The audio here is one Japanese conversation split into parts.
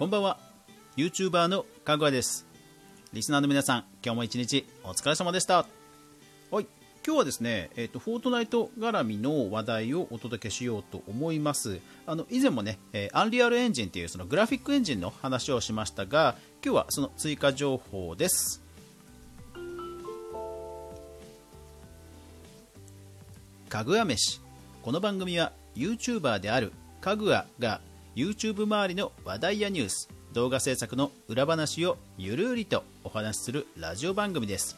こんばんは。YouTuber のかぐわです。リスナーの皆さん今日も一日お疲れ様でした。はい。今日はですね、えーと、フォートナイト絡みの話題をお届けしようと思います。あの以前もね、えー、アンリアルエンジンっていうそのグラフィックエンジンの話をしましたが今日はその追加情報です。かぐわ飯。この番組は YouTuber であるかぐわが YouTube 周りの話題やニュース動画制作の裏話をゆるりとお話しするラジオ番組です。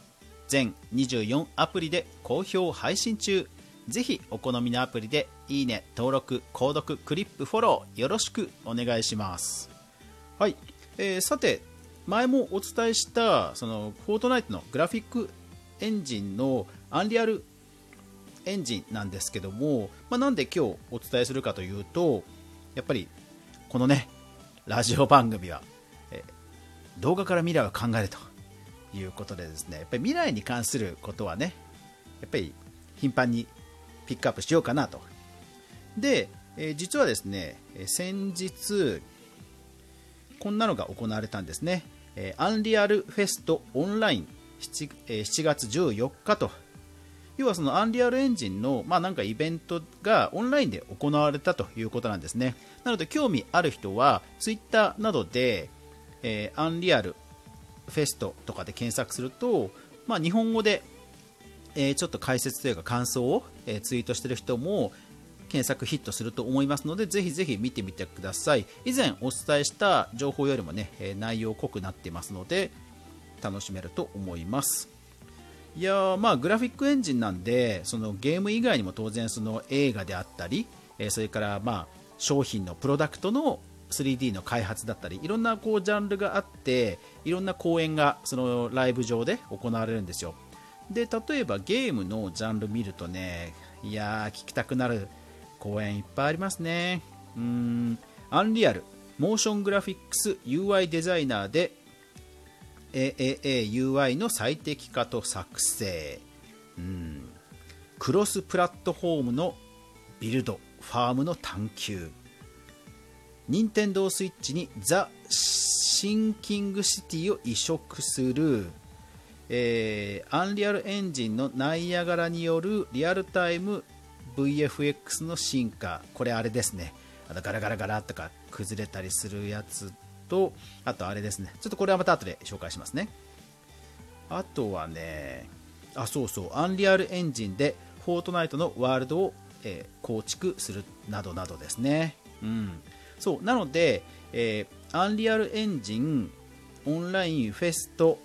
全24アプリで好評配信中。ぜひお好みのアプリでいいね登録購読クリップフォローよろしくお願いします。はい、えー、さて前もお伝えしたそのフォートナイトのグラフィックエンジンのアンリアルエンジンなんですけども、まあ、なんで今日お伝えするかというとやっぱりこのねラジオ番組は、え動画から未来を考えるということでですねやっぱり未来に関することはねやっぱり頻繁にピックアップしようかなと。で、え実はですね先日こんなのが行われたんですね、えアンリアルフェストオンライン 7, 7月14日と要はそのアンリアルエンジンの、まあ、なんかイベントがオンラインで行われたということなんですね。なので興味ある人は Twitter などで、えー、アンリアルフェストとかで検索すると、まあ、日本語で、えー、ちょっと解説というか感想を、えー、ツイートしている人も検索ヒットすると思いますのでぜひぜひ見てみてください以前お伝えした情報よりもね、え内容濃くなっていますので楽しめると思いますいやまあグラフィックエンジンなんでそのゲーム以外にも当然その映画であったり、えそれからまあ商品のプロダクトの 3D の開発だったりいろんなこうジャンルがあっていろんな公演がそのライブ上で行われるんですよ。で例えばゲームのジャンル見るとねいやー聞きたくなる公演いっぱいありますね。うん。アンリアルモーショングラフィックス UI デザイナーで AAAUI の最適化と作成、うん、クロスプラットフォームのビルドファームの探求。任天堂スイッチにザ・シンキングシティを移植する、えー、アンリアルエンジンのナイアガラによるリアルタイム VFX の進化。これあれですね。あのガラガラガラとか崩れたりするやつと、あとあれですね。ちょっとこれはまた後で紹介しますね。あとはね、あ、そうそう、アンリアルエンジンでフォートナイトのワールドを、えー、構築するなどなどですね。うん。そう、なので、えー、アンリアルエンジンオンラインフェスト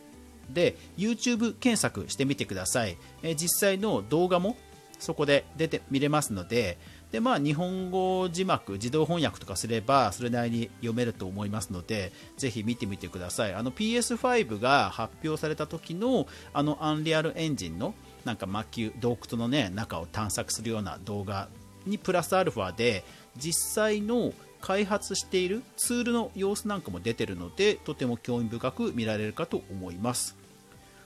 で YouTube 検索してみてください。えー、実際の動画もそこで出て見れますので、でまあ、日本語字幕、自動翻訳とかすればそれなりに読めると思いますのでぜひ見てみてください。PS5 が発表された時のあのアンリアルエンジンのなんか魔球洞窟の、ね、中を探索するような動画にプラスアルファで実際の開発しているツールの様子なんかも出てるのでとても興味深く見られるかと思います。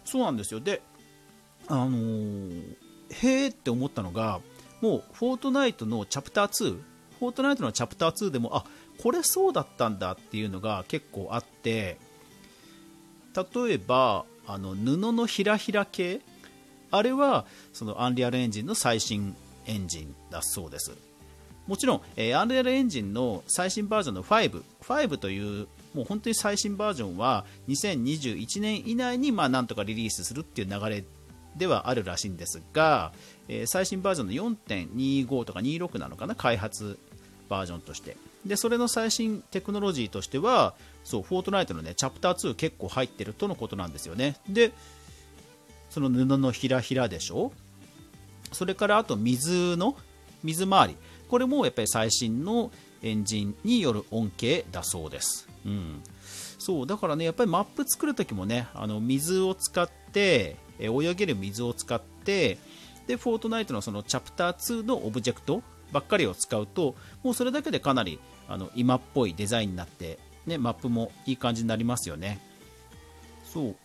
そうなんですよ。であのー、へーって思ったのがもうフォートナイトのチャプター2フォートナイトのチャプター2でもあこれそうだったんだっていうのが結構あって例えばあの布のひらひら系あれはそのアンリアルエンジンの最新エンジンだそうです。もちろん、えー、アンリアルエンジンの最新バージョンの5、5というもう本当に最新バージョンは2021年以内にまあなんとかリリースするっていう流れではあるらしいんですが、えー、最新バージョンの4.25とか26なのかな開発バージョンとして。でそれの最新テクノロジーとしてはそうフォートナイトのねチャプター2結構入ってるとのことなんですよね。でその布のひらひらでしょ？それからあと水の水回り。これもやっぱり最新のエンジンによる恩恵だそうです、うん、そうだからねやっぱりマップ作るときもねあの水を使ってえ泳げる水を使ってでフォートナイトのそのチャプター2のオブジェクトばっかりを使うともうそれだけでかなりあの今っぽいデザインになって、ね、マップもいい感じになりますよね。そう。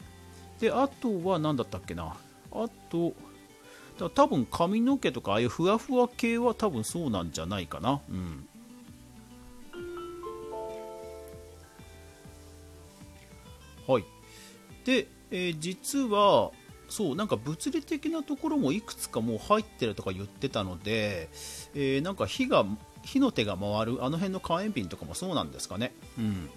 であとは何だったっけな。あと多分髪の毛とかああいうふわふわ系は多分そうなんじゃないかな。うん。はい。で、えー実はそうなんか物理的なところもいくつかもう入ってるとか言ってたので、えーなんか火が火の手が回るあの辺の火炎瓶とかもそうなんですかね。うん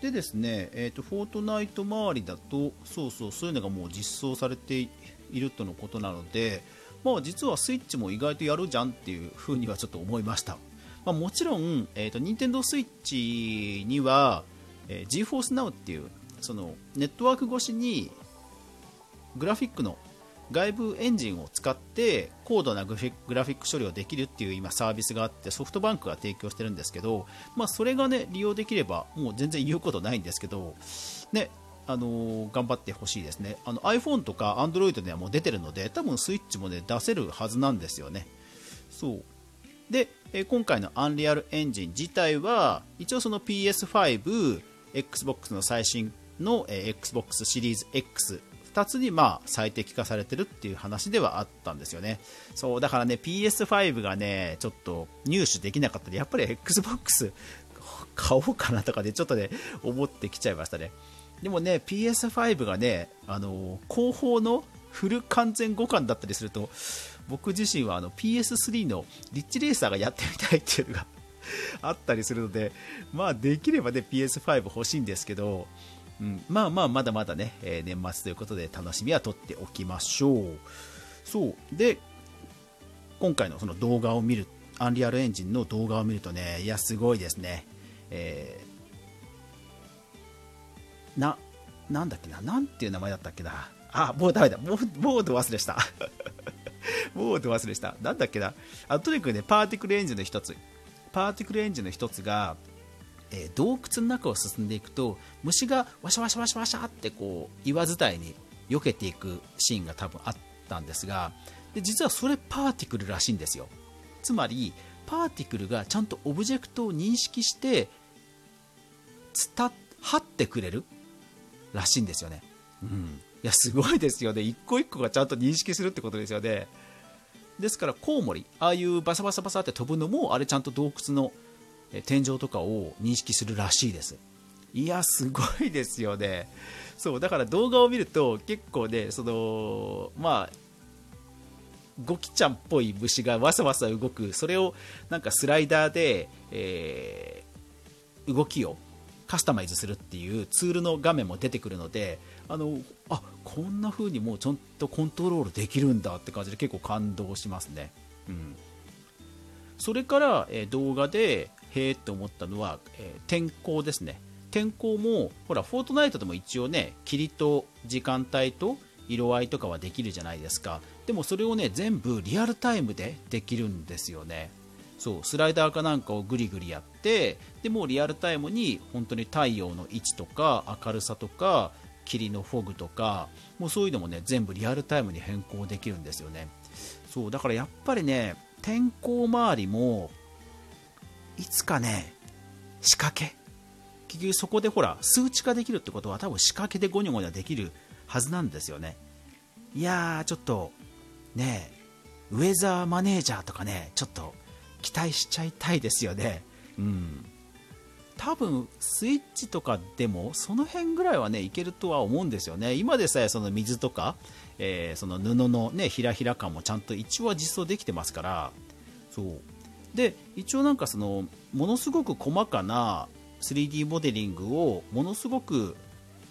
でですね、えーと、フォートナイト周りだとそうそうそういうのがもう実装されているとのことなので、まあ、実はスイッチも意外とやるじゃんっていうふうにはちょっと思いました、まあ、もちろん、えーと、任天堂スイッチには、えー、GeForce Now っていうそのネットワーク越しにグラフィックの外部エンジンを使って高度なグラフィック処理をできるっていう今サービスがあってソフトバンクが提供してるんですけど、まあ、それがね利用できればもう全然言うことないんですけど、ねあの、頑張ってほしいですね。あの iPhone とか Android ではもう出てるので多分スイッチもね出せるはずなんですよね。そう。で、今回のアンリアルエンジン自体は一応その PS5、Xbox の最新の、Xbox シリーズ X 2つにまあ最適化されてるっていう話ではあったんですよね。そう、だからね、PS5 がね、ちょっと入手できなかったで、やっぱり Xbox 買おうかなとかで、ちょっとね、思ってきちゃいましたね。でもね、PS5 がね、あの後方のフル完全互換だったりすると、僕自身はあの PS3 のリッチレーサーがやってみたいっていうのがあったりするので、まあできればね PS5 欲しいんですけど、うん、まあまあまだまだね、えー、年末ということで楽しみは取っておきましょう。そう。で今回のその動画を見るアンリアルエンジンの動画を見るとねいやすごいですね。えー、ななんだっけななんていう名前だったっけな。あもうダメだ。もうもうど忘れした。もうど忘れした。なんだっけな。あとにかくねパーティクルエンジンの一つ。パーティクルエンジンの一つがえー、洞窟の中を進んでいくと虫がワシャワシャワシャワシャってこう岩伝いに避けていくシーンが多分あったんですがで実はそれパーティクルらしいんですよ。つまりパーティクルがちゃんとオブジェクトを認識して伝張ってくれるらしいんですよね、うん、いやすごいですよね。一個一個がちゃんと認識するってことですよね。ですからコウモリああいうバサバサバサって飛ぶのもあれちゃんと洞窟の天井とかを認識するらしいです。いやすごいですよね。そうだから動画を見ると結構ねそのまあゴキちゃんっぽい虫がわさわさ動く。それをなんかスライダーで、えー、動きをカスタマイズするっていうツールの画面も出てくるのであのあこんな風にもうちゃんとコントロールできるんだって感じで結構感動しますね、うん、それから、え、動画でへえって思ったのは、えー、天候ですね。天候もほらフォートナイトでも一応ね霧と時間帯と色合いとかはできるじゃないですか。でもそれをね全部リアルタイムでできるんですよね。そうスライダーかなんかをグリグリやってでもうリアルタイムに本当に太陽の位置とか明るさとか霧のフォグとかもうそういうのもね全部リアルタイムに変更できるんですよね。そうだからやっぱりね天候周りもいつかね、仕掛け。結局そこでほら、数値化できるってことは多分仕掛けでゴニョゴニョできるはずなんですよね。いやー、ちょっと、ねウェザーマネージャーとかね、ちょっと期待しちゃいたいですよね。うん。多分スイッチとかでもその辺ぐらいはねいけるとは思うんですよね今でさえその水とか、えー、その布のねひらひら感もちゃんと一応は実装できてますからそうで一応なんかそのものすごく細かな 3D モデリングをものすごく、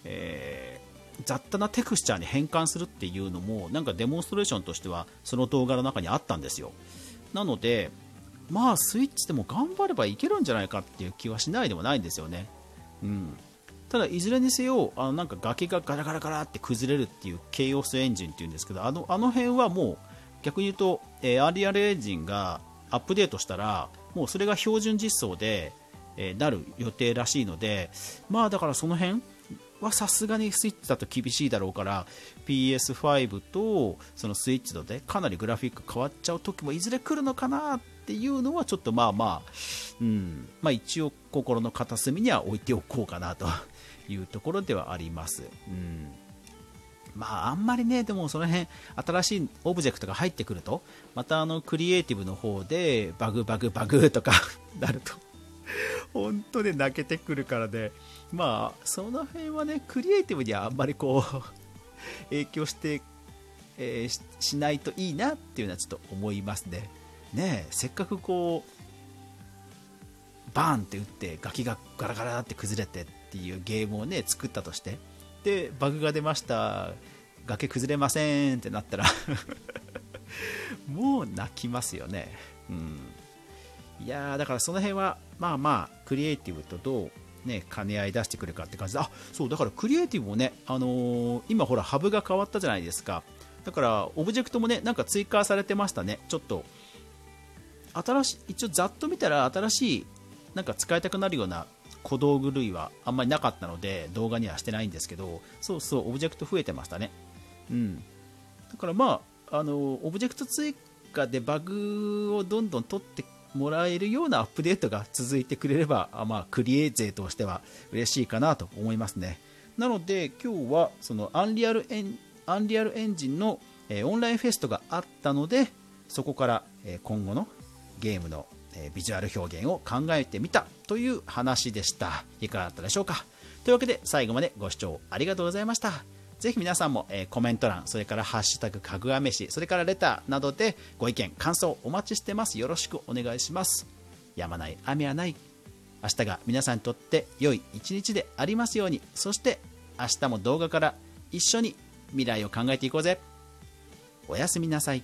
えー、雑多なテクスチャーに変換するっていうのもなんかデモンストレーションとしてはその動画の中にあったんですよ。なのでまあスイッチでも頑張ればいけるんじゃないかっていう気はしないでもないんですよね。うん。ただいずれにせよあのなんか崖がガラガラガラって崩れるっていうケイオスエンジンっていうんですけどあのあの辺はもう逆に言うと、えー、アリアルエンジンがアップデートしたらもうそれが標準実装で、えー、なる予定らしいのでまあだからその辺はさすがにスイッチだと厳しいだろうから PS5 とそのスイッチとでかなりグラフィック変わっちゃう時もいずれ来るのかなっていうのはちょっとまあまあ、うんまあ、一応心の片隅には置いておこうかなというところではあります。うんまあ、あんまりね、でもその辺、新しいオブジェクトが入ってくると、またあの、クリエイティブの方で、バグバグバグとか なると、本当で泣けてくるからで、まあ、その辺はね、クリエイティブにはあんまりこう、影響して、えー、ししないといいなっていうのはちょっと思いますね。ねせっかくこう、バーンって打ってガキがガラガラって崩れてっていうゲームをね作ったとしてでバグが出ました。崖崩れませんってなったら もう泣きますよね。うん。いやだからその辺はまあまあクリエイティブとどうね、兼ね合い出してくるかって感じで、あそうだからクリエイティブもね、あのー、今ほら、ハブが変わったじゃないですか、だからオブジェクトもね、なんか追加されてましたね、ちょっと、新しい、一応ざっと見たら、新しいなんか使いたくなるような小道具類はあんまりなかったので動画にはしてないんですけどそうそうオブジェクト増えてましたね。うん。だからまああのオブジェクト追加でバグをどんどん取ってもらえるようなアップデートが続いてくれればあまあクリエイ勢としては嬉しいかなと思いますね。なので今日はそのアンリアルエンアンリアルエンジンの、えー、オンラインフェストがあったのでそこから、えー、今後のゲームのえビジュアル表現を考えてみたという話でしたいかがだったでしょうか？というわけで最後までご視聴ありがとうございましたぜひ皆さんも、えコメント欄、それからハッシュタグかぐわ飯、それからレターなどでご意見、感想お待ちしてます。よろしくお願いします。やまない雨はない。明日が皆さんにとって良い一日でありますように。そして明日も動画から一緒に未来を考えていこうぜ。おやすみなさい。